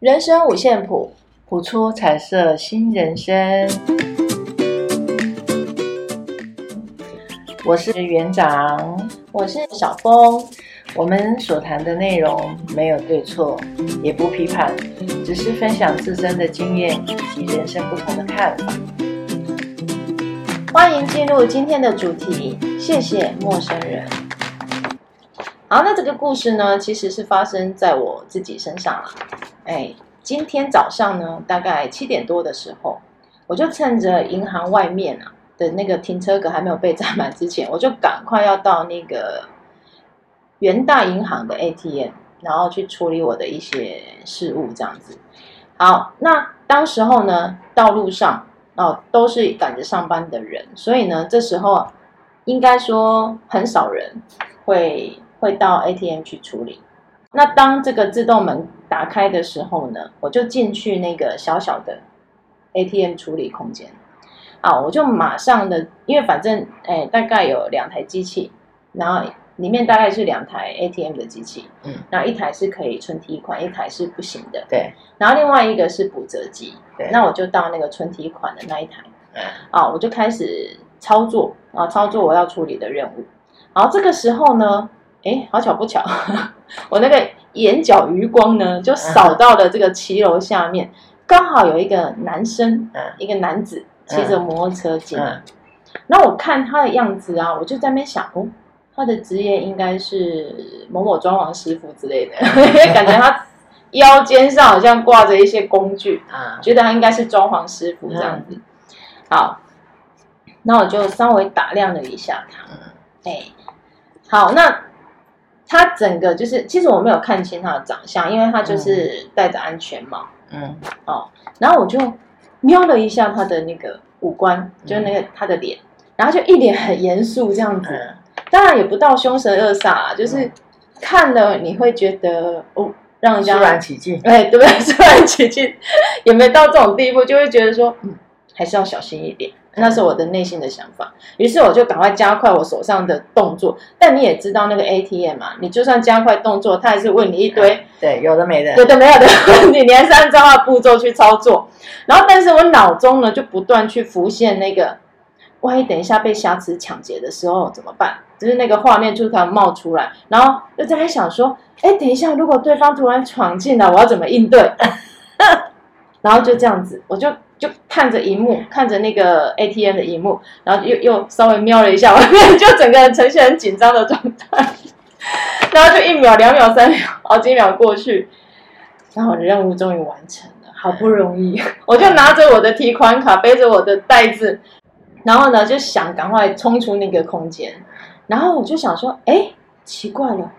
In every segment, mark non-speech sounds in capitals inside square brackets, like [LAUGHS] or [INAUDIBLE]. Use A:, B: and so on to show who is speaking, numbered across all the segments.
A: 人生五线谱，
B: 谱出彩色新人生。我是园长，
A: 我是小峰。
B: 我们所谈的内容没有对错，也不批判，只是分享自身的经验以及人生不同的看法。
A: 欢迎进入今天的主题，谢谢陌生人。好，那这个故事呢，其实是发生在我自己身上了。哎，今天早上呢，大概七点多的时候，我就趁着银行外面啊的那个停车格还没有被占满之前，我就赶快要到那个元大银行的 ATM，然后去处理我的一些事务，这样子。好，那当时候呢，道路上哦都是赶着上班的人，所以呢，这时候应该说很少人会。会到 ATM 去处理。那当这个自动门打开的时候呢，我就进去那个小小的 ATM 处理空间。啊，我就马上的，因为反正哎，大概有两台机器，然后里面大概是两台 ATM 的机器。嗯，然后一台是可以存提款，一台是不行的。
B: 对。
A: 然后另外一个是补折机。
B: 对。
A: 那我就到那个存提款的那一台。嗯。啊，我就开始操作啊，操作我要处理的任务。然后这个时候呢。哎，好巧不巧，[LAUGHS] 我那个眼角余光呢，就扫到了这个骑楼下面，刚好有一个男生，一个男子骑着摩托车进来。那我看他的样子啊，我就在那边想，哦，他的职业应该是某某装潢师傅之类的，[LAUGHS] 感觉他腰间上好像挂着一些工具，觉得他应该是装潢师傅这样子。好，那我就稍微打量了一下他，哎，好，那。他整个就是，其实我没有看清他的长相，因为他就是戴着安全帽。嗯，哦，然后我就瞄了一下他的那个五官，嗯、就是那个他的脸，然后就一脸很严肃这样子。嗯、当然也不到凶神恶煞啊，就是看了你会觉得哦，让人家
B: 肃然起敬。[LAUGHS]
A: 哎，对不对？[LAUGHS] 肃然起敬，也没到这种地步，就会觉得说，嗯，还是要小心一点。那是我的内心的想法，于是我就赶快加快我手上的动作。但你也知道那个 ATM 嘛，你就算加快动作，他还是问你一堆，
B: 对，有的没的，
A: 有的没有的问题，你还是按照他的步骤去操作。然后，但是我脑中呢就不断去浮现那个，万一等一下被瑕疵抢劫的时候怎么办？就是那个画面就突然冒出来，然后就在那想说，哎，等一下，如果对方突然闯进来，我要怎么应对？[LAUGHS] 然后就这样子，我就。就看着荧幕，看着那个 ATM 的荧幕，然后又又稍微瞄了一下，[LAUGHS] 就整个人呈现很紧张的状态。[LAUGHS] 然后就一秒、两秒、三秒，好几秒过去，然后我的任务终于完成了，好不容易，[LAUGHS] 我就拿着我的提款卡，背着我的袋子，然后呢就想赶快冲出那个空间。然后我就想说，哎，奇怪了，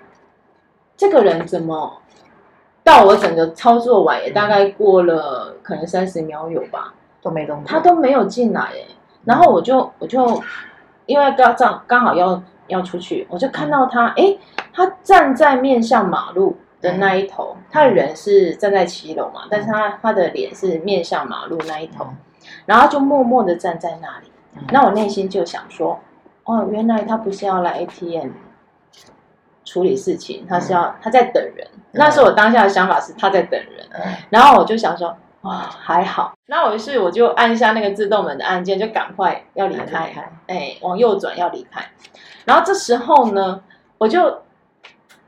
A: 这个人怎么？到我整个操作完也大概过了可能三十秒有吧，
B: 都没动，
A: 他都没有进来哎，然后我就我就因为刚刚刚好要要出去，我就看到他哎，他站在面向马路的那一头，他的人是站在七楼嘛，但是他他的脸是面向马路那一头，然后就默默的站在那里，那我内心就想说，哦，原来他不是要来 ATM 处理事情，他是要他在等人。那时候我当下的想法是他在等人，然后我就想说，哇，还好。那我于是我就按下那个自动门的按键，就赶快要离开，哎，往右转要离开。然后这时候呢，我就，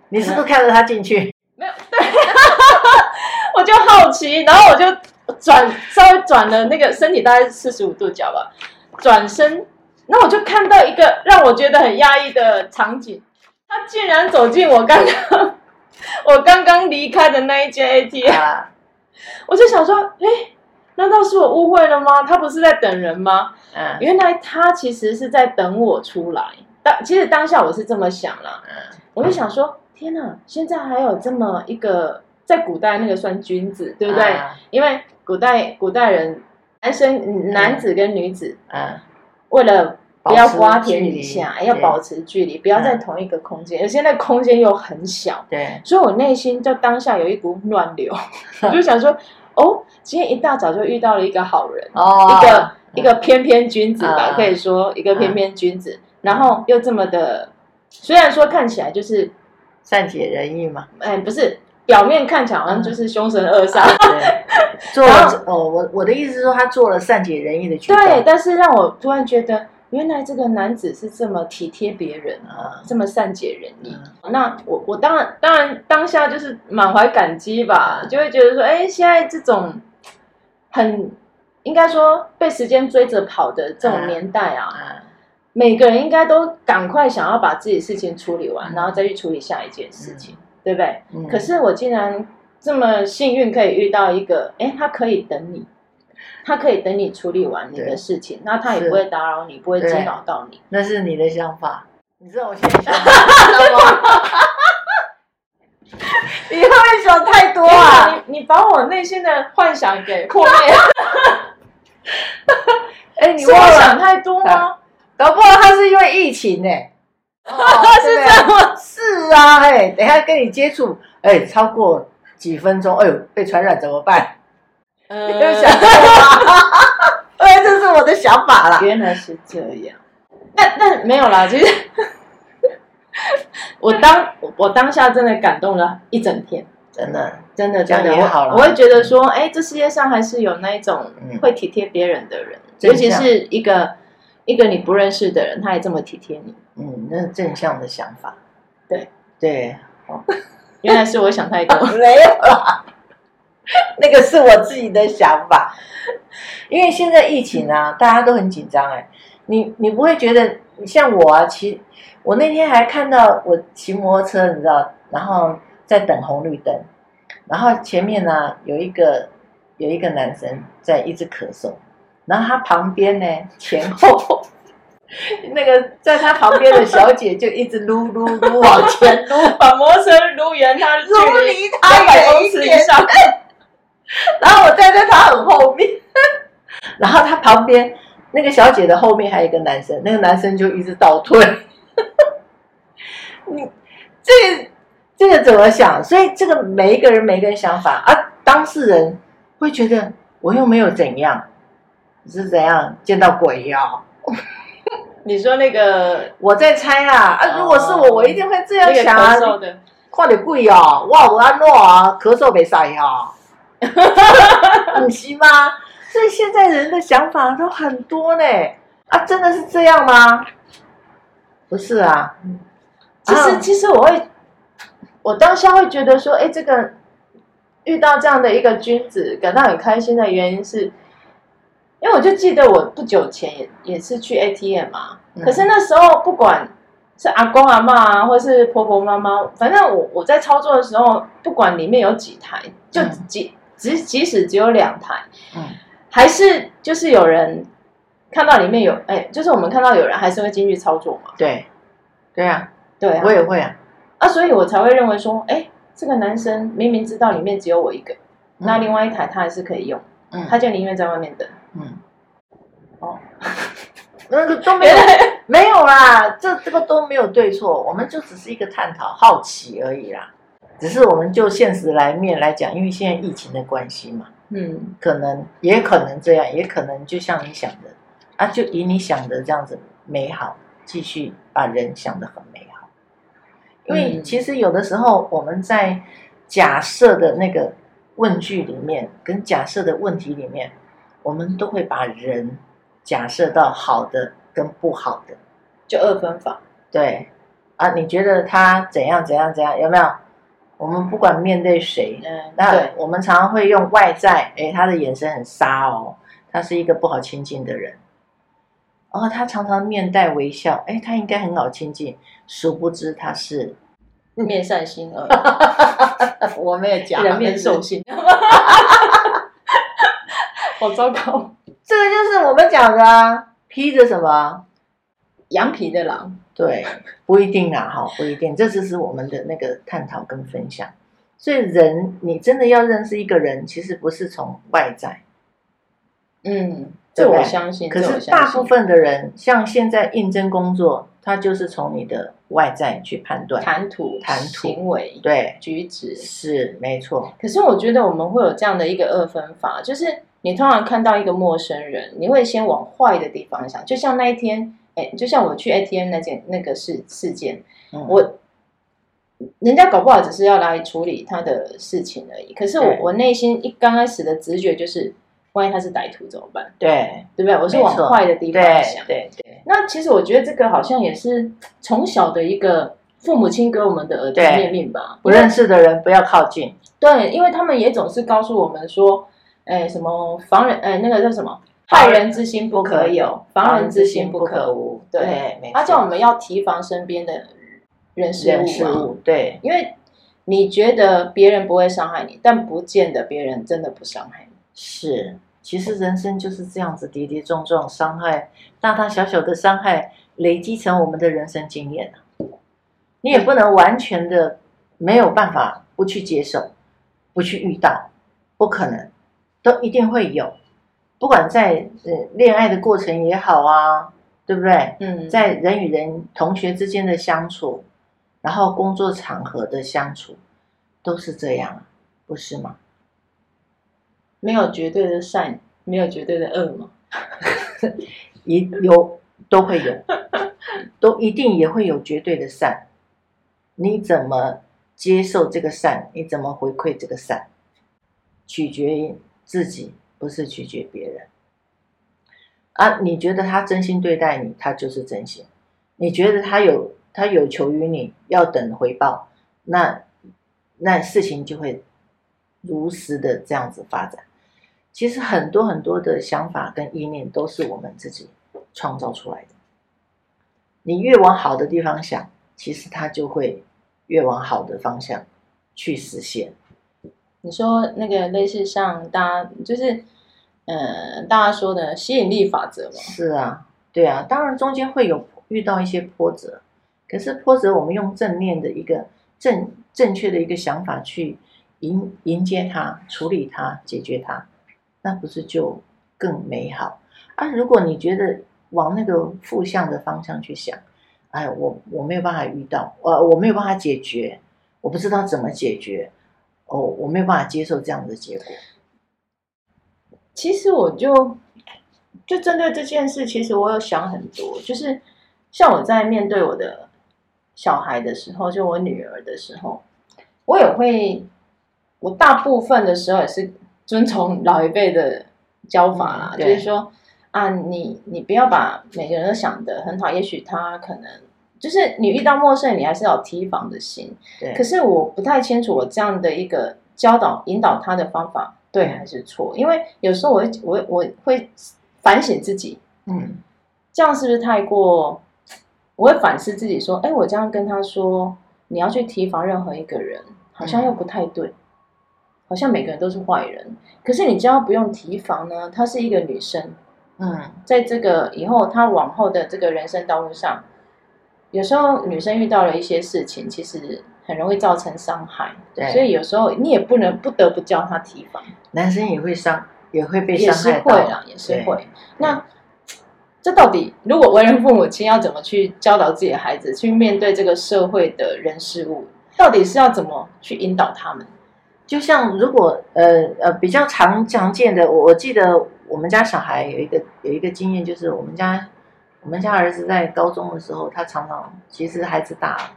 B: 你是不是看着他进去？[LAUGHS]
A: 没有，对，[LAUGHS] 我就好奇，然后我就转稍微转了那个身体大概是四十五度角吧，转身，那我就看到一个让我觉得很压抑的场景，他竟然走进我刚刚。[LAUGHS] 我刚刚离开的那一间 ATM，啊、我就想说，哎，难道是我误会了吗？他不是在等人吗？嗯，原来他其实是在等我出来。当其实当下我是这么想了，嗯，我就想说，天哪，现在还有这么一个，在古代那个算君子，对不对？啊、因为古代古代人，男生男子跟女子，嗯，为了。不要瓜田李下，要保持距离，不要在同一个空间。而且那空间又很小，对，所以我内心就当下有一股暖流，[LAUGHS] 我就想说，哦，今天一大早就遇到了一个好人，哦一个一个翩翩君子吧，可以说一个翩翩君子，然后又这么的，虽然说看起来就是
B: 善解人意嘛，
A: 哎，不是，表面看起来好像就是凶神恶煞，[LAUGHS]
B: 做了哦，我我的意思是说他做了善解人意的举动，
A: 对，但是让我突然觉得。原来这个男子是这么体贴别人啊，这么善解人意。嗯、那我我当然当然当下就是满怀感激吧，就会觉得说，哎，现在这种很应该说被时间追着跑的这种年代啊，每个人应该都赶快想要把自己事情处理完，嗯、然后再去处理下一件事情，嗯、对不对？嗯、可是我竟然这么幸运，可以遇到一个，哎，他可以等你。他可以等你处理完你的事情，那他也不会打扰你，不会惊扰到你。
B: 那是你的想法，你知道我现在想 [LAUGHS] 吗？你会不会想太多啊？
A: 你你把我内心的幻想给破灭。[LAUGHS] 哎，你我想太多吗？
B: 搞不好他是因为疫情呢。[LAUGHS]
A: 是这样吗？
B: 是啊，哎，等下跟你接触，哎，超过几分钟，哎呦，被传染怎么办？呃，想过吗？哎，这是我的想法啦。
A: 原来是这样，但但没有啦。其实 [LAUGHS] 我当我当下真的感动了一整天，
B: 真的
A: 真的真的，我我会觉得说，哎，这世界上还是有那一种会体贴别人的人，尤其是一个一个你不认识的人，他也这么体贴你。
B: 嗯，那是正向的想法。
A: 对
B: 对，[LAUGHS]
A: 原来是我想太多，[LAUGHS]
B: 没有啦。[LAUGHS] 那个是我自己的想法，因为现在疫情啊，大家都很紧张哎。你你不会觉得像我啊？骑我那天还看到我骑摩托车，你知道，然后在等红绿灯，然后前面呢有一个有一个男生在一直咳嗽，然后他旁边呢前后 [LAUGHS] 那个在他旁边的小姐就一直撸撸撸往前撸，
A: 把摩托车撸远，他
B: 撸离他百公尺以上。[LAUGHS] 然后我站在他很后面，[LAUGHS] 然后他旁边那个小姐的后面还有一个男生，那个男生就一直倒退。[LAUGHS] 你这个这个怎么想？所以这个每一个人每一个人想法啊，当事人会觉得我又没有怎样，你是怎样见到鬼呀？
A: 你说那个
B: 我在猜啊啊！如果是我，我一定会这样想啊！快点跪啊！哇，我安诺啊，咳嗽没塞哈。[LAUGHS] 不行吗？所以现在人的想法都很多呢。啊，真的是这样吗？不是啊。
A: 其实，其实我会，我当下会觉得说，哎，这个遇到这样的一个君子，感到很开心的原因是，因为我就记得我不久前也也是去 ATM 嘛。可是那时候不管是阿公阿妈啊，或是婆婆妈妈，反正我我在操作的时候，不管里面有几台，就几。即即使只有两台，嗯，还是就是有人看到里面有，哎，就是我们看到有人还是会进去操作嘛。
B: 对，对啊，
A: 对啊，
B: 我也会啊，
A: 啊，所以我才会认为说，哎，这个男生明明知道里面只有我一个，嗯、那另外一台他还是可以用，嗯，他就宁愿在外面等，嗯，哦，
B: 那个都没有没有啦，这这个都没有对错，我们就只是一个探讨好奇而已啦。只是我们就现实来面来讲，因为现在疫情的关系嘛，嗯，可能也可能这样，也可能就像你想的啊，就以你想的这样子美好，继续把人想得很美好。因为其实有的时候我们在假设的那个问句里面，跟假设的问题里面，我们都会把人假设到好的跟不好的，
A: 就二分法。
B: 对啊，你觉得他怎样怎样怎样？有没有？我们不管面对谁，嗯，那我们常常会用外在，哎，他的眼神很杀哦，他是一个不好亲近的人，哦，他常常面带微笑，哎，他应该很好亲近，殊不知他是
A: 面善心恶，[LAUGHS]
B: 我没有讲
A: 人面兽心，好糟糕，
B: 这个就是我们讲的啊，披着什么
A: 羊皮的狼。
B: 对，不一定啦，哈，不一定。这只是我们的那个探讨跟分享。所以，人你真的要认识一个人，其实不是从外在。
A: 嗯，这我相信。
B: 可是大部分的人，像现在应征工作，他就是从你的外在去判断，
A: 谈吐、谈吐、行为、
B: 对
A: 举止，
B: 是没错。
A: 可是我觉得我们会有这样的一个二分法，就是你通常看到一个陌生人，你会先往坏的地方想，就像那一天。哎，就像我去 ATM 那件那个事事件，嗯、我人家搞不好只是要来处理他的事情而已。可是我我内心一刚开始的直觉就是，万一他是歹徒怎么办？
B: 对，
A: 对不对？我是往坏的地方想。
B: 对对。对
A: 那其实我觉得这个好像也是从小的一个父母亲给我们的耳提面命吧。
B: 不认识的人不要靠近。
A: 对，因为他们也总是告诉我们说，哎，什么防人，哎，那个叫什么？害人之心不可有，防人之心不可无。对，他叫我们要提防身边的人事物。
B: 对，
A: 因为你觉得别人不会伤害你，但不见得别人真的不伤害你。
B: 是，其实人生就是这样子，跌跌撞撞，伤害大大小小的伤害累积成我们的人生经验。你也不能完全的没有办法不去接受，不去遇到，不可能，都一定会有。不管在呃恋爱的过程也好啊，对不对？嗯，在人与人、同学之间的相处，然后工作场合的相处，都是这样，不是吗？
A: 没有绝对的善，没有绝对的恶嘛？[LAUGHS]
B: 也有，都会有，都一定也会有绝对的善。你怎么接受这个善？你怎么回馈这个善？取决于自己。不是拒绝别人啊！你觉得他真心对待你，他就是真心；你觉得他有他有求于你，要等回报，那那事情就会如实的这样子发展。其实很多很多的想法跟意念都是我们自己创造出来的。你越往好的地方想，其实它就会越往好的方向去实现。
A: 你说那个类似像大家就是。嗯，大家说的吸引力法则嘛？
B: 是啊，对啊，当然中间会有遇到一些波折，可是波折我们用正面的一个正正确的一个想法去迎迎接它、处理它、解决它，那不是就更美好啊？如果你觉得往那个负向的方向去想，哎，我我没有办法遇到，我我没有办法解决，我不知道怎么解决，哦，我没有办法接受这样的结果。
A: 其实我就就针对这件事，其实我有想很多。就是像我在面对我的小孩的时候，就我女儿的时候，我也会，我大部分的时候也是遵从老一辈的教法啦，嗯、就是说啊，你你不要把每个人都想的很好，也许他可能就是你遇到陌生人，你还是要提防的心。对。可是我不太清楚我这样的一个教导引导他的方法。对还是错？因为有时候我会我我会反省自己，嗯，这样是不是太过？我会反思自己说，哎，我这样跟他说，你要去提防任何一个人，好像又不太对，嗯、好像每个人都是坏人。可是你只要不用提防呢，她是一个女生，嗯，在这个以后她往后的这个人生道路上，有时候女生遇到了一些事情，其实。很容易造成伤害，对，所以有时候你也不能不得不教他提防。
B: 男生也会伤，也会被伤害到，
A: 也是会啦，也是会。那这到底，如果为人父母亲要怎么去教导自己的孩子，去面对这个社会的人事物，到底是要怎么去引导他们？
B: 就像如果呃呃比较常常见的，我我记得我们家小孩有一个有一个经验，就是我们家我们家儿子在高中的时候，他常常其实孩子大了。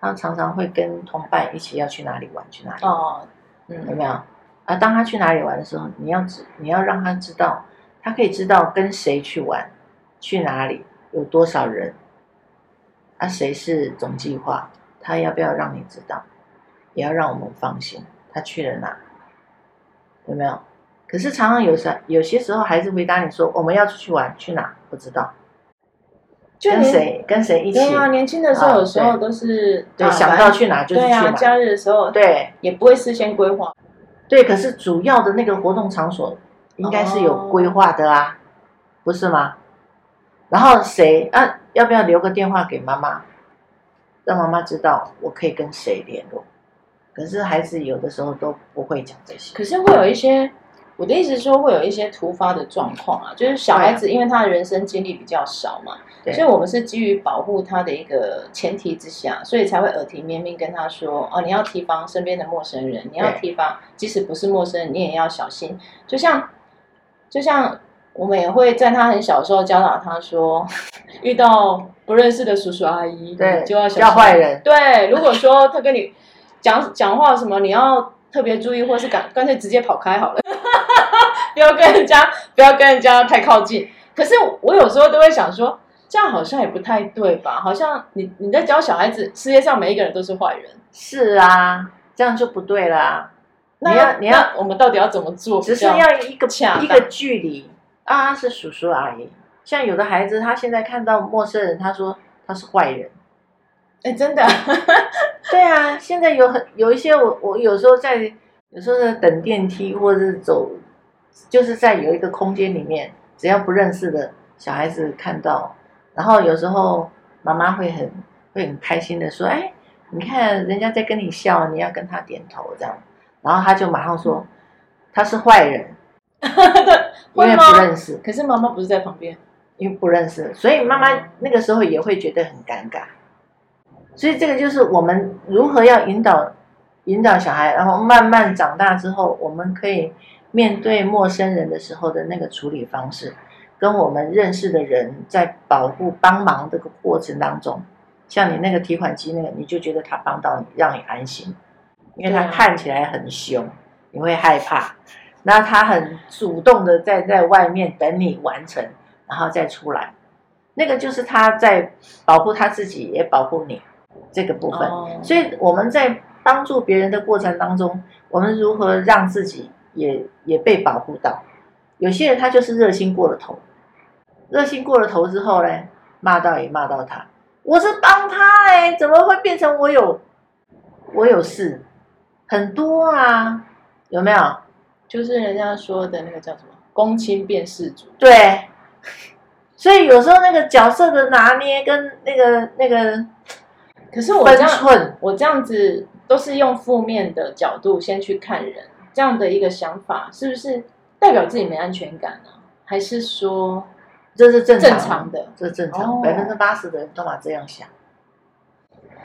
B: 他常常会跟同伴一起要去哪里玩，去哪里哦，嗯，有没有？啊，当他去哪里玩的时候，你要知，你要让他知道，他可以知道跟谁去玩，去哪里，有多少人，啊，谁是总计划，他要不要让你知道，也要让我们放心，他去了哪，有没有？可是常常有时有些时候，孩子回答你说，我们要出去玩，去哪？不知道。跟谁跟谁一起？
A: 对啊，年轻的时候有时候都是
B: 对，想到去哪就是去哪。
A: 假日的时候对，也不会事先规划。
B: 对，可是主要的那个活动场所应该是有规划的啊，不是吗？然后谁啊？要不要留个电话给妈妈，让妈妈知道我可以跟谁联络？可是孩子有的时候都不会讲这些。
A: 可是会有一些。我的意思是说，会有一些突发的状况啊，就是小孩子因为他的人生经历比较少嘛，对所以我们是基于保护他的一个前提之下，所以才会耳提面命跟他说：哦，你要提防身边的陌生人，你要提防，即使不是陌生人，你也要小心。就像，就像我们也会在他很小的时候教导他说，遇到不认识的叔叔阿姨，
B: 对，
A: 就要
B: 小心坏人。
A: 对，如果说他跟你讲讲话什么，你要特别注意，或是干干脆直接跑开好了，[LAUGHS] 不要跟人家不要跟人家太靠近。可是我有时候都会想说，这样好像也不太对吧？好像你你在教小孩子，世界上每一个人都是坏人。
B: 是啊，这样就不对啦。
A: 那
B: 你要你要，
A: 我们到底要怎么做？
B: 只是要一个一个距离啊，是叔叔阿姨。像有的孩子，他现在看到陌生人，他说他是坏人。
A: 哎，真的。[LAUGHS]
B: 对啊，现在有很有一些我我有时候在有时候在等电梯或者是走，就是在有一个空间里面，只要不认识的小孩子看到，然后有时候妈妈会很会很开心的说：“哎，你看人家在跟你笑，你要跟他点头这样。”然后他就马上说：“他是坏人。[LAUGHS] ”因为不认识。
A: 可是妈妈不是在旁边，
B: 因为不认识，所以妈妈那个时候也会觉得很尴尬。所以这个就是我们如何要引导引导小孩，然后慢慢长大之后，我们可以面对陌生人的时候的那个处理方式，跟我们认识的人在保护帮忙这个过程当中，像你那个提款机那个，你就觉得他帮到你，让你安心，因为他看起来很凶，你会害怕。那他很主动的在在外面等你完成，然后再出来，那个就是他在保护他自己，也保护你。这个部分，所以我们在帮助别人的过程当中，我们如何让自己也也被保护到？有些人他就是热心过了头，热心过了头之后呢，骂到也骂到他，我是帮他哎，怎么会变成我有我有事？很多啊，有没有？
A: 就是人家说的那个叫什么“公亲变事主”。
B: 对，所以有时候那个角色的拿捏跟那个那个。
A: 可是我这样，我这样子都是用负面的角度先去看人，这样的一个想法，是不是代表自己没安全感呢？还是说
B: 这是正常的？这是正常，百分之八十的人都嘛这样想。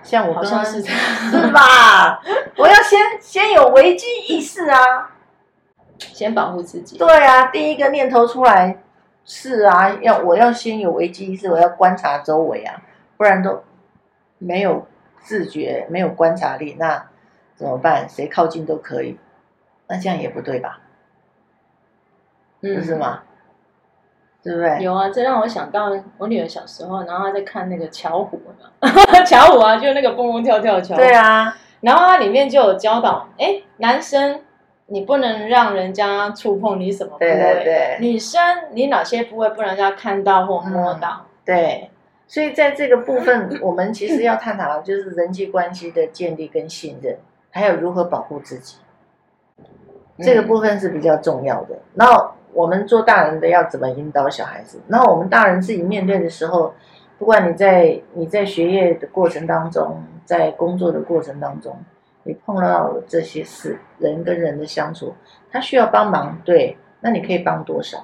B: 像我刚刚，
A: 好像是
B: 是吧？[LAUGHS] 我要先先有危机意识啊，
A: 先保护自己。
B: 对啊，第一个念头出来是啊，要我要先有危机意识，我要观察周围啊，不然都。没有自觉，没有观察力，那怎么办？谁靠近都可以，那这样也不对吧？嗯，不是吗？对不对？
A: 有啊，这让我想到我女儿小时候，然后她在看那个巧虎，[LAUGHS] 巧虎啊，就那个蹦蹦跳跳的巧虎。
B: 对啊，
A: 然后它里面就有教导，哎，男生你不能让人家触碰你什么部位，
B: 对对对，
A: 女生你哪些部位不能让人家看到或摸到？
B: 嗯、对。所以在这个部分，[LAUGHS] 我们其实要探讨的就是人际关系的建立跟信任，还有如何保护自己。这个部分是比较重要的。然后我们做大人的要怎么引导小孩子？然后我们大人自己面对的时候，不管你在你在学业的过程当中，在工作的过程当中，你碰到了这些事，人跟人的相处，他需要帮忙，对，那你可以帮多少？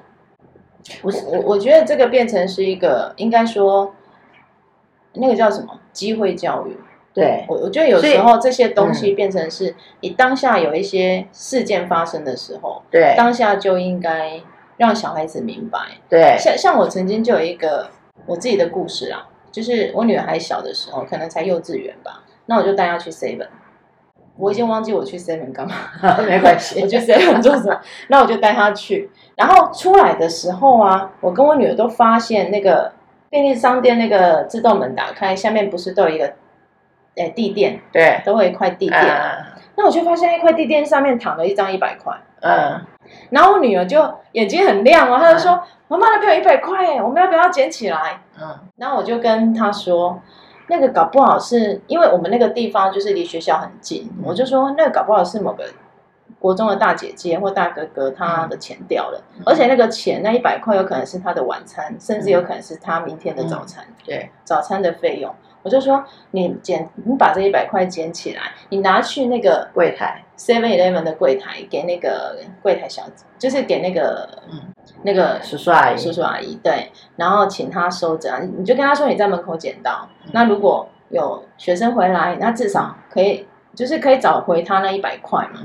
A: 不是我，我觉得这个变成是一个应该说。那个叫什么机会教育？
B: 对，
A: 我我觉得有时候这些东西变成是你当下有一些事件发生的时候，
B: 对，
A: 当下就应该让小孩子明白。
B: 对，
A: 像像我曾经就有一个我自己的故事啊，就是我女儿还小的时候，可能才幼稚园吧，那我就带她去 seven，我已经忘记我去 seven 干嘛，[LAUGHS]
B: 没关系，
A: 我去 seven 做什么？那我就带她去，然后出来的时候啊，我跟我女儿都发现那个。便利商店那个自动门打开，下面不是都有一个，哎，地垫，
B: 对，
A: 都会有一块地垫。Uh, 那我就发现一块地垫上面躺了一张一百块。嗯、uh,，然后我女儿就眼睛很亮哦，她就说：“ uh, 妈妈那边有一百块，我们要不要捡起来？”嗯、uh,，然后我就跟她说：“那个搞不好是因为我们那个地方就是离学校很近。Uh, ”我就说：“那个搞不好是某个。”国中的大姐姐或大哥哥，他的钱掉了，嗯、而且那个钱那一百块有可能是他的晚餐，嗯，甚至有可能是他明天的早餐。
B: 嗯、对，
A: 早餐的费用，我就说你捡，你把这一百块捡起来，你拿去那个
B: 柜台。
A: Seven Eleven 的柜台，给那个柜台小姐，就是给那个嗯那个
B: 叔叔阿姨
A: 叔叔阿姨对，然后请他收着，你就跟他说你在门口捡到，嗯，那如果有学生回来，那至少可以就是可以找回他那一百块嘛。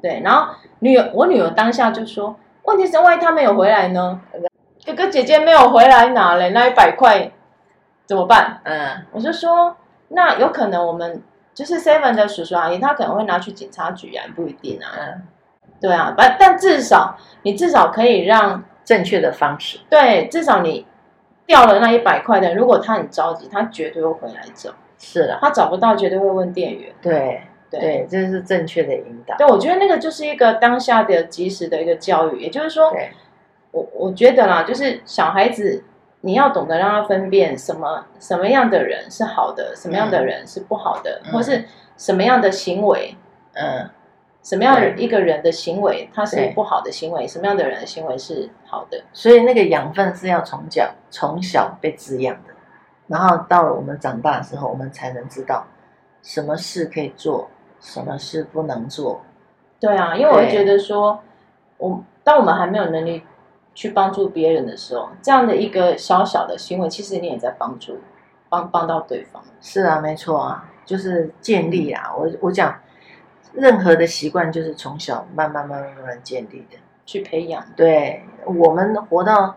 A: 对，然后女儿，我女儿当下就说：“问题是万一他没有回来呢？哥哥姐姐没有回来拿嘞，那一百块怎么办？
B: 嗯，
A: 我就说，那有可能我们就是 seven 的叔叔阿姨，他可能会拿去警察局啊，不一定啊。
B: 嗯，
A: 对啊，但但至少你至少可以让
B: 正确的方式。
A: 对，至少你掉了那一百块的，如果他很着急，他绝对会回来找。
B: 是的，
A: 他找不到，绝对会问店员。
B: 对。
A: 对，
B: 对，这是正确的引导。
A: 对，我觉得那个就是一个当下的及时的一个教育，也就是
B: 说，
A: 我我觉得啦，就是小孩子你要懂得让他分辨什么什么样的人是好的，什么样的人是不好的，
B: 嗯、
A: 或是什么样的行为，
B: 嗯，
A: 什么样一个人的行为他是不好的行为，什么样的人的行为是好的。
B: 所以那个养分是要从小从小被滋养的，然后到了我们长大的时候，我们才能知道什么事可以做。什么事不能做？
A: 对啊，因为我会觉得说，我当我们还没有能力去帮助别人的时候，这样的一个小小的行为，其实你也在帮助，帮帮到对方。
B: 是啊，没错啊，就是建立啊。我我讲，任何的习惯就是从小慢慢慢慢慢慢建立的，
A: 去培养。
B: 对，我们活到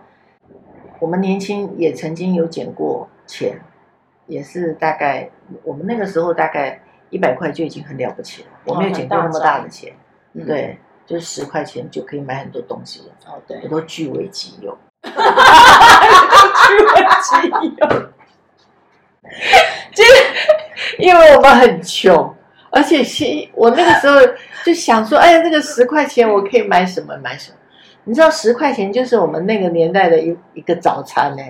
B: 我们年轻，也曾经有捡过钱，也是大概我们那个时候大概。一百块就已经很了不起了，我没有捡过那么大的钱，
A: 嗯、
B: 对，就是十块钱就可以买很多东西了。
A: 哦，对，
B: 我都据为己有，[LAUGHS]
A: 据为己有。
B: 就 [LAUGHS] 因为我们很穷，而且我那个时候就想说，哎呀，那个十块钱我可以买什么买什么？你知道，十块钱就是我们那个年代的一一个早餐呢，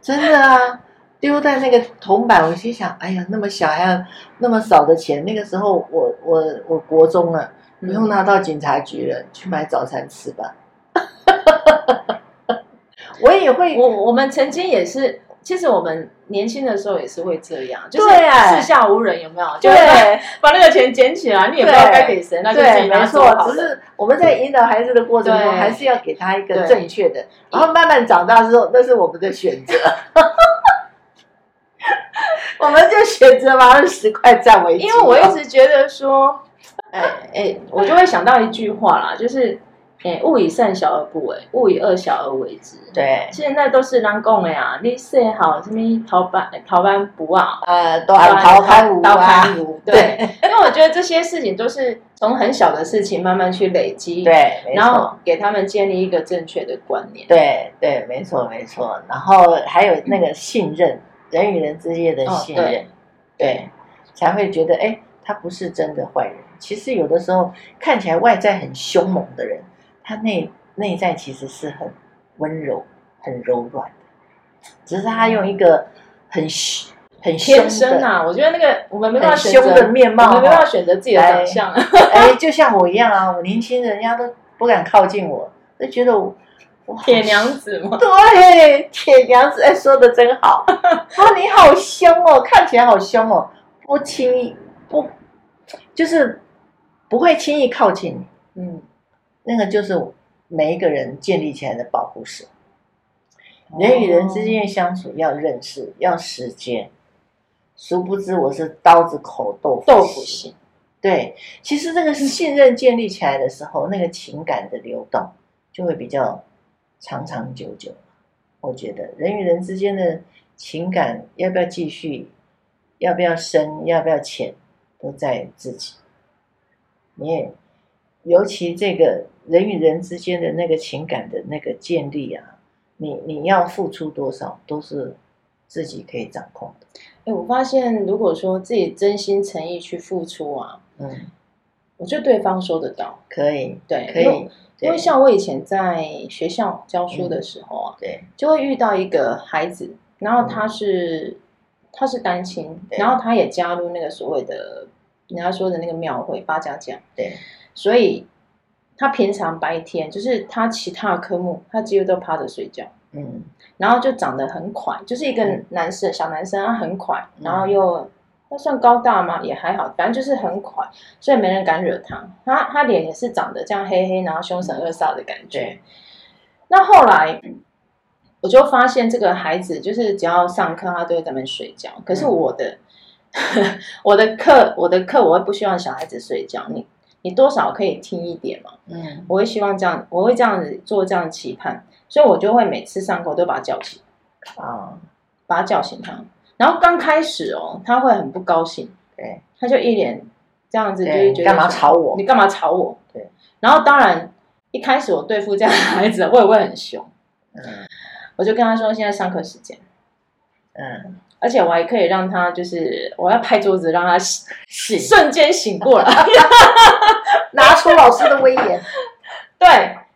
B: 真的啊。丢在那个铜板，我心想：哎呀，那么小还要那么少的钱。那个时候我，我我我国中了，不用拿到警察局了，去买早餐吃吧。[LAUGHS] 我也会，
A: 我我们曾经也是，其实我们年轻的时候也是会这样，就是四下无人，有没有？
B: 就是，
A: 把那个钱捡起来，你也不知道该给谁，那就自己拿走。
B: 只是我们在引导孩子的过程中，还是要给他一个正确的，然后慢慢长大之后，那是我们的选择。[LAUGHS] [LAUGHS] 我们就选择把二十块占为己，
A: 因为我一直觉得说，哎哎，我就会想到一句话啦，就是，哎，勿以善小而不为，勿以恶小而为之。
B: 对，
A: 现在都是人讲的呀，你说好什么逃班逃班不啊？
B: 呃，都还逃班无啊。
A: 对，因为我觉得这些事情都是从很小的事情慢慢去累积，
B: 对，
A: 然后给他们建立一个正确的观念。
B: 对对，没错没错，然后还有那个信任。人与人之间的信任，哦、对，对，才会觉得哎，他不是真的坏人。其实有的时候看起来外在很凶猛的人，他内内在其实是很温柔、很柔软的，只是他用一个很很
A: 天生啊。我觉得那个我们没办法选
B: 择的面貌，
A: 我们没办法选择自己的长相。[LAUGHS]
B: 哎，就像我一样啊，我年轻人家都不敢靠近我，就觉得我。
A: 铁娘子吗？
B: 对，铁娘子，哎，说的真好。[LAUGHS] 啊，你好凶哦，看起来好凶哦，不轻易不，就是不会轻易靠近你。嗯，那个就是每一个人建立起来的保护色。人与人之间相处要认识，要时间。殊不知我是刀子口豆腐
A: 豆腐心。
B: 对，其实这个是信任建立起来的时候，那个情感的流动就会比较。长长久久，我觉得人与人之间的情感要不要继续，要不要深，要不要浅，都在自己。你也尤其这个人与人之间的那个情感的那个建立啊，你你要付出多少，都是自己可以掌控的。
A: 哎，我发现如果说自己真心诚意去付出啊，嗯，我觉得对方收得到，
B: 可以，
A: 对，
B: 可以。
A: 因为像我以前在学校教书的时候啊，
B: 对，
A: 就会遇到一个孩子，然后他是他是单亲，然后他也加入那个所谓的人家说的那个庙会八家将，
B: 对，
A: 所以他平常白天就是他其他科目，他几乎都趴着睡觉，嗯，然后就长得很快，就是一个男生小男生，他很快，然后又。他算高大吗？也还好，反正就是很快，所以没人敢惹他。他他脸也是长得这样黑黑，然后凶神恶煞的感觉。那后来我就发现这个孩子，就是只要上课，他都会在那边睡觉。可是我的、[LAUGHS] 嗯、我的课，我的课，我会不希望小孩子睡觉。你你多少可以听一点嘛。
B: 嗯，
A: 我会希望这样，我会这样子做这样的期盼，所以我就会每次上课都把他叫醒，
B: 啊，
A: 把他叫醒他。然后刚开始哦，他会很不高兴，
B: 对，
A: 他就一脸这样子，就是觉得
B: 干嘛吵我？
A: 你干嘛吵我？
B: 对。
A: 然后当然一开始我对付这样的孩子，我也会很凶。
B: 嗯，
A: 我就跟他说，现在上课时间。
B: 嗯。
A: 而且我还可以让他，就是我要拍桌子让他醒，瞬间醒过来，[LAUGHS]
B: 拿出老师的威严。
A: 对，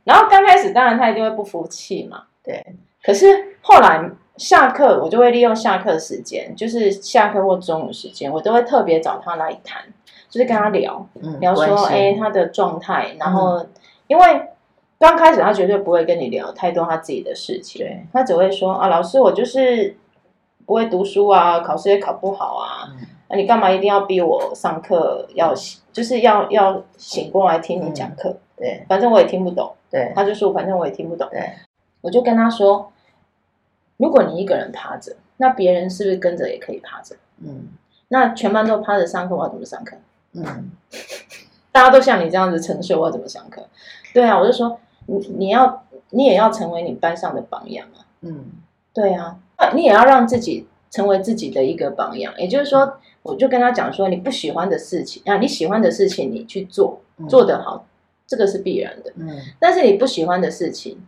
A: 然后刚开始当然他一定会不服气嘛。
B: 对，
A: 可是后来下课，我就会利用下课时间，就是下课或中午时间，我都会特别找他来谈，就是跟他聊，
B: 嗯、
A: 聊说哎他的状态，然后、嗯、因为刚开始他绝对不会跟你聊太多他自己的事情，对，他只会说啊老师我就是。不会读书啊，考试也考不好啊，那、嗯啊、你干嘛一定要逼我上课？要就是要要醒过来听你讲课？嗯、对，反正我也听不懂。对，他就说反正我也听不懂。对，我就跟他说，如果你一个人趴着，那别人是不是跟着也可以趴着？嗯，那全班都趴着上课，我要怎么上课？嗯，[LAUGHS] 大家都像你这样子沉睡，我要怎么上课？对啊，我就说你你要你也要成为你班上的榜样啊。嗯，对啊。你也要让自己成为自己的一个榜样，也就是说，我就跟他讲说，你不喜欢的事情啊，你喜欢的事情你去做，做得好，这个是必然的。嗯，但是你不喜欢的事情，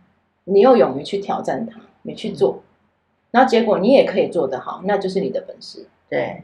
A: 你又勇于去挑战它，你去做，然后结果你也可以做得好，那就是你的本事。
B: 对，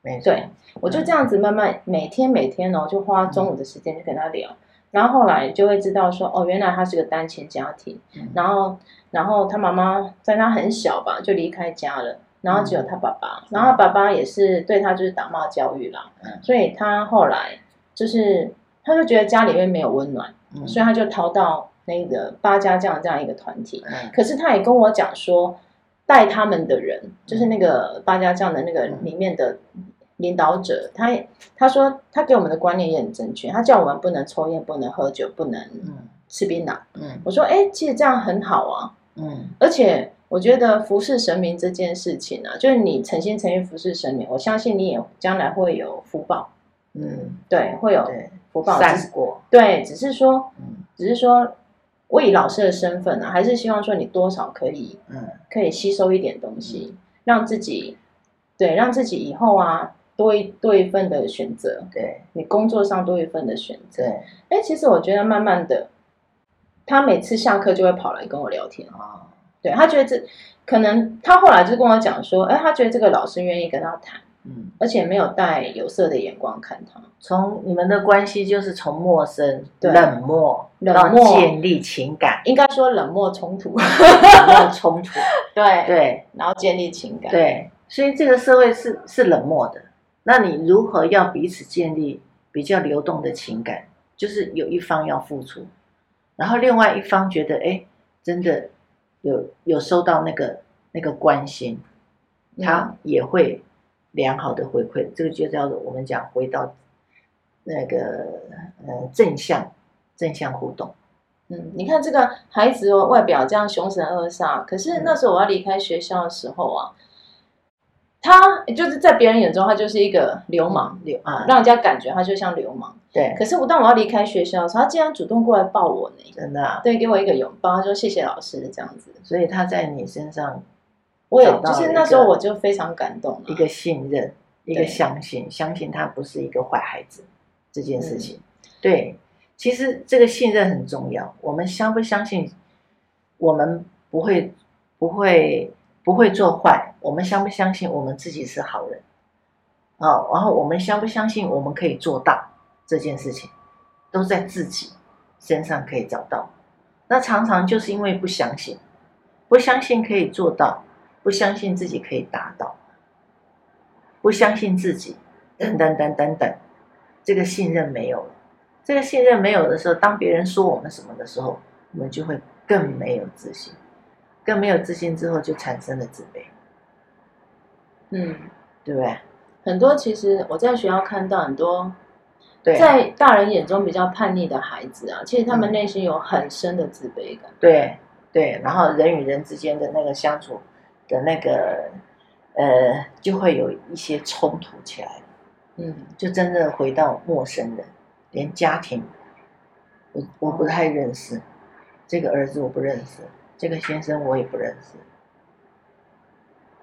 B: 没错。
A: 对，我就这样子慢慢每天每天哦，就花中午的时间去跟他聊。然后后来就会知道说，哦，原来他是个单亲家庭，嗯、然后，然后他妈妈在他很小吧就离开家了，然后只有他爸爸，嗯、然后爸爸也是对他就是打骂教育啦，嗯、所以他后来就是他就觉得家里面没有温暖，嗯、所以他就逃到那个八家将这样一个团体，嗯、可是他也跟我讲说，带他们的人就是那个八家将的那个里面的。领导者，他他说他给我们的观念也很正确，他叫我们不能抽烟，不能喝酒，不能吃槟榔。嗯，我说哎，其实这样很好啊。嗯，而且我觉得服侍神明这件事情啊，就是你诚心诚意服侍神明，我相信你也将来会有福报。嗯，对，会有福报。善果。对，只是说，只是说，我以老师的身份啊，还是希望说你多少可以，嗯，可以吸收一点东西，让自己，对，让自己以后啊。多一多一份的选择，对，你工作上多一份的选择。哎，其实我觉得慢慢的，他每次下课就会跑来跟我聊天啊。对，他觉得这可能，他后来就跟我讲说，哎，他觉得这个老师愿意跟他谈，嗯，而且没有带有色的眼光看他。
B: 从你们的关系就是从陌生、对。冷漠，冷漠。建立情感，
A: 应该说冷漠冲突，
B: 冷漠冲突，[LAUGHS]
A: 对。
B: 对，对
A: 然后建立情感，
B: 对，所以这个社会是是冷漠的。那你如何要彼此建立比较流动的情感？就是有一方要付出，然后另外一方觉得，哎，真的有有收到那个那个关心，他也会良好的回馈。这个就叫做我们讲回到那个呃正向正向互动。
A: 嗯，你看这个孩子哦，外表这样凶神恶煞，可是那时候我要离开学校的时候啊。他就是在别人眼中，他就是一个流氓，流啊，让人家感觉他就像流氓。对。可是我当我要离开学校的时候，他竟然主动过来抱我呢，真的。对，给我一个拥抱，他说谢谢老师这样子。
B: 所以他在你身上，
A: 我也就是那时候我就非常感动，
B: 一个信任，一个相信，相信他不是一个坏孩子这件事情。对，其实这个信任很重要。我们相不相信？我们不会，不会。不会做坏，我们相不相信我们自己是好人？哦，然后我们相不相信我们可以做到这件事情，都在自己身上可以找到。那常常就是因为不相信，不相信可以做到，不相信自己可以达到，不相信自己，等等等等等，这个信任没有了。这个信任没有的时候，当别人说我们什么的时候，我们就会更没有自信。更没有自信之后，就产生了自卑。嗯，对不对？
A: 很多其实我在学校看到很多，在大人眼中比较叛逆的孩子啊，其实他们内心有很深的自卑感。
B: 对对，然后人与人之间的那个相处的那个呃，就会有一些冲突起来。嗯，就真的回到陌生人，连家庭，我我不太认识，这个儿子我不认识，这个先生我也不认识，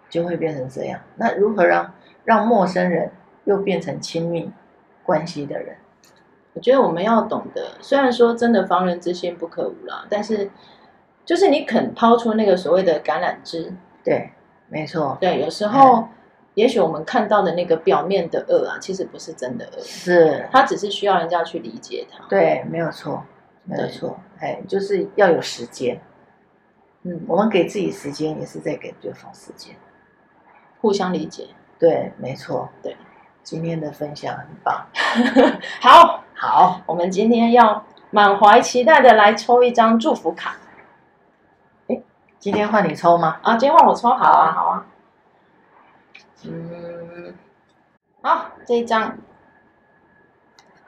B: 就会变成这样。那如何让让陌生人又变成亲密关系的人？
A: 我觉得我们要懂得，虽然说真的防人之心不可无啦，但是就是你肯抛出那个所谓的橄榄枝，
B: 对，没错，
A: 对，有时候、嗯、也许我们看到的那个表面的恶啊，其实不是真的恶，
B: 是，
A: 他只是需要人家去理解他。
B: 对，没有错，没有错，哎，就是要有时间，嗯，我们给自己时间，也是在给对方时间，
A: 互相理解。
B: 对，没错，
A: 对。
B: 今天的分享很棒，[LAUGHS]
A: 好。
B: 好，
A: 我们今天要满怀期待的来抽一张祝福卡。
B: 哎，今天换你抽吗？
A: 啊，今天换我抽，好啊，好啊。嗯，好，这一张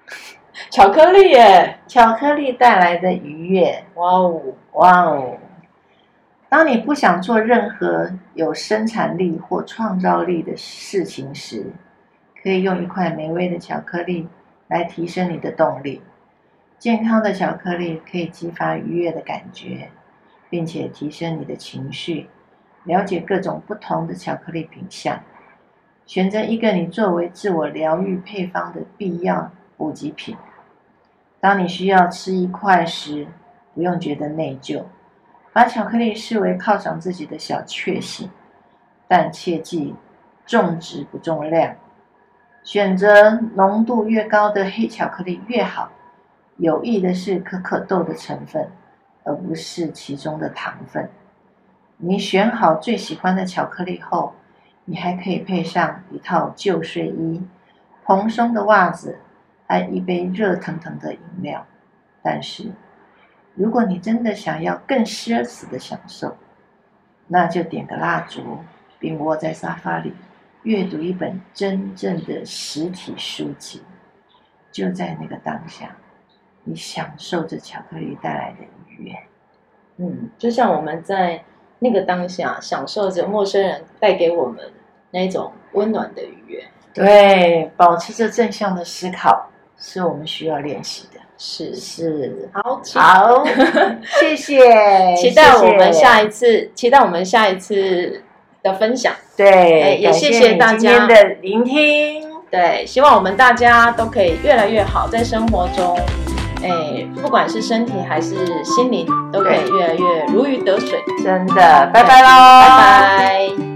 A: [LAUGHS] 巧克力耶，
B: 巧克力带来的愉悦，
A: 哇哦，
B: 哇哦。当你不想做任何有生产力或创造力的事情时，可以用一块美味的巧克力来提升你的动力。健康的巧克力可以激发愉悦的感觉，并且提升你的情绪。了解各种不同的巧克力品相，选择一个你作为自我疗愈配方的必要补给品。当你需要吃一块时，不用觉得内疚，把巧克力视为犒赏自己的小确幸。但切记，重质不重量。选择浓度越高的黑巧克力越好。有益的是可可豆的成分，而不是其中的糖分。你选好最喜欢的巧克力后，你还可以配上一套旧睡衣、蓬松的袜子，还一杯热腾腾的饮料。但是，如果你真的想要更奢侈的享受，那就点个蜡烛，并窝在沙发里。阅读一本真正的实体书籍，就在那个当下，你享受着巧克力带来的愉悦。
A: 嗯，就像我们在那个当下享受着陌生人带给我们那种温暖的愉悦。
B: 对，保持着正向的思考，是我们需要练习的。
A: 是
B: 是，
A: 好，
B: 好，[LAUGHS] 谢谢，
A: 期待我们下一次，谢谢期待我们下一次。的分享，
B: 对，
A: 也谢谢大家
B: 的聆听，
A: 对，希望我们大家都可以越来越好，在生活中，哎，不管是身体还是心灵，都可以越来越如鱼得水。
B: 真的，拜拜喽，
A: 拜拜。